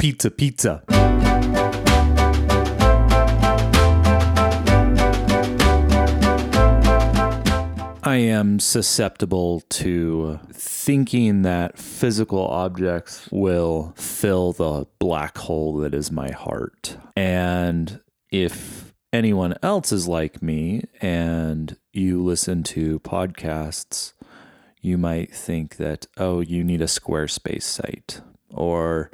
Pizza, pizza. I am susceptible to thinking that physical objects will fill the black hole that is my heart. And if anyone else is like me and you listen to podcasts, you might think that, oh, you need a Squarespace site or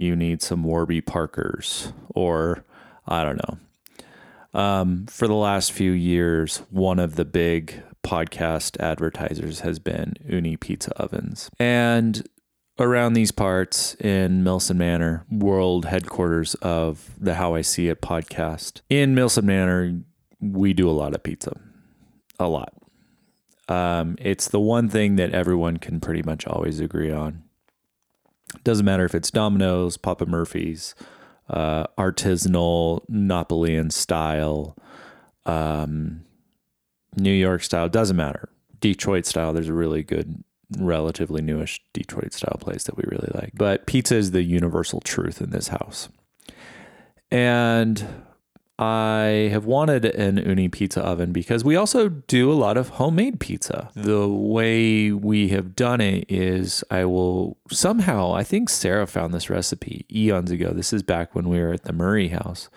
you need some Warby Parkers or I don't know. Um, for the last few years, one of the big podcast advertisers has been Ooni Pizza Ovens. And around these parts in Milson Manor, world headquarters of the How I See It podcast, in Milson Manor, we do a lot of pizza. A lot. Um, it's the one thing that everyone can pretty much always agree on. Doesn't matter if it's Domino's, Papa Murphy's, uh, artisanal Napoleon style, um, New York style, doesn't matter. Detroit style, there's a really good, relatively newish Detroit style place that we really like. But pizza is the universal truth in this house. And I have wanted an Ooni pizza oven because we also do a lot of homemade pizza. The way we have done it is I will somehow, I think Sarah found this recipe eons ago. This is back when we were at the Murray house.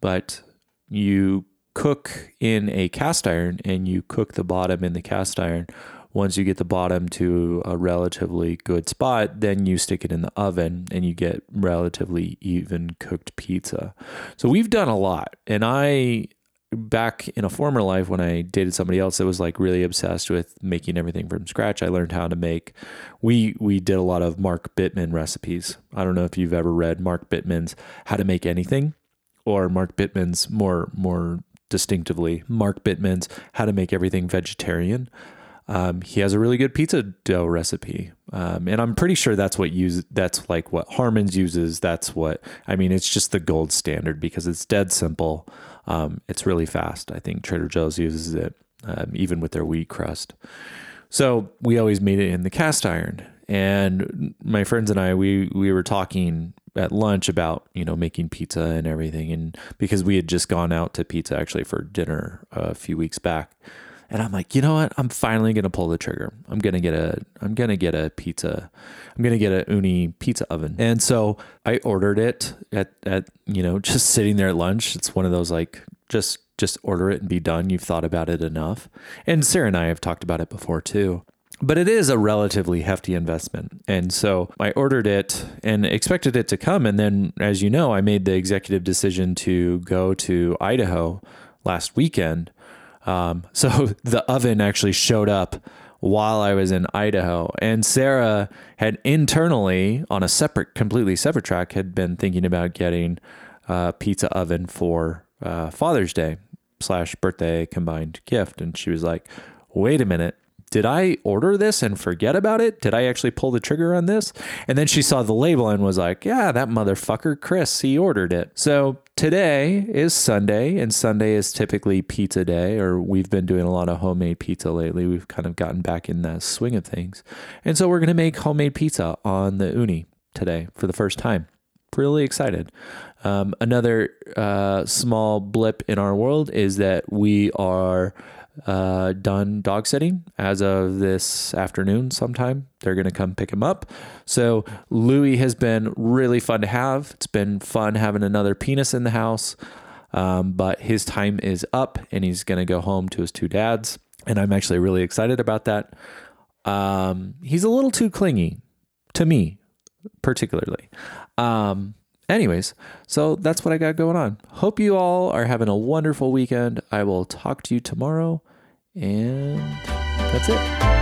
But you cook in a cast iron and you cook the bottom in the cast iron once you get the bottom to a relatively good spot, then you stick it in the oven and you get relatively even cooked pizza. So we've done a lot. And I, back in a former life when I dated somebody else that was like really obsessed with making everything from scratch, I learned how to make. We we did a lot of Mark Bittman recipes. I don't know if you've ever read Mark Bittman's How to Make Anything or Mark Bittman's more more distinctively Mark Bittman's How to Make Everything Vegetarian. Um, he has a really good pizza dough recipe, um, and I'm pretty sure that's what use that's like what Harmon's uses. That's what I mean. It's just the gold standard because it's dead simple. Um, it's really fast. I think Trader Joe's uses it um, even with their wheat crust. So we always made it in the cast iron, and my friends and I we we were talking at lunch about you know making pizza and everything, and because we had just gone out to pizza actually for dinner a few weeks back and I'm like, you know what? I'm finally gonna pull the trigger. I'm gonna get a I'm gonna get a pizza. I'm gonna get a Ooni pizza oven. And so I ordered it at at you know just sitting there at lunch. It's one of those like just just order it and be done. You've thought about it enough. And Sarah and I have talked about it before too. But it is a relatively hefty investment. And so I ordered it and expected it to come. And then, as you know, I made the executive decision to go to Idaho last weekend um, so the oven actually showed up while I was in Idaho. And Sarah had internally, on a separate, completely separate track, had been thinking about getting a pizza oven for uh, Father's Day slash birthday combined gift. And she was like, wait a minute did I order this and forget about it? Did I actually pull the trigger on this? And then she saw the label and was like, yeah, that motherfucker, Chris, he ordered it. So today is Sunday, and Sunday is typically pizza day, or we've been doing a lot of homemade pizza lately. We've kind of gotten back in the swing of things. And so we're going to make homemade pizza on the Ooni today for the first time. Really excited. Um, another uh, small blip in our world is that we are uh, done dog sitting as of this afternoon sometime. They're going to come pick him up. So Louis has been really fun to have. It's been fun having another penis in the house. Um, but his time is up and he's going to go home to his two dads. And I'm actually really excited about that. Um, he's a little too clingy to me, particularly. Um, Anyways, so that's what I got going on. Hope you all are having a wonderful weekend. I will talk to you tomorrow, and that's it.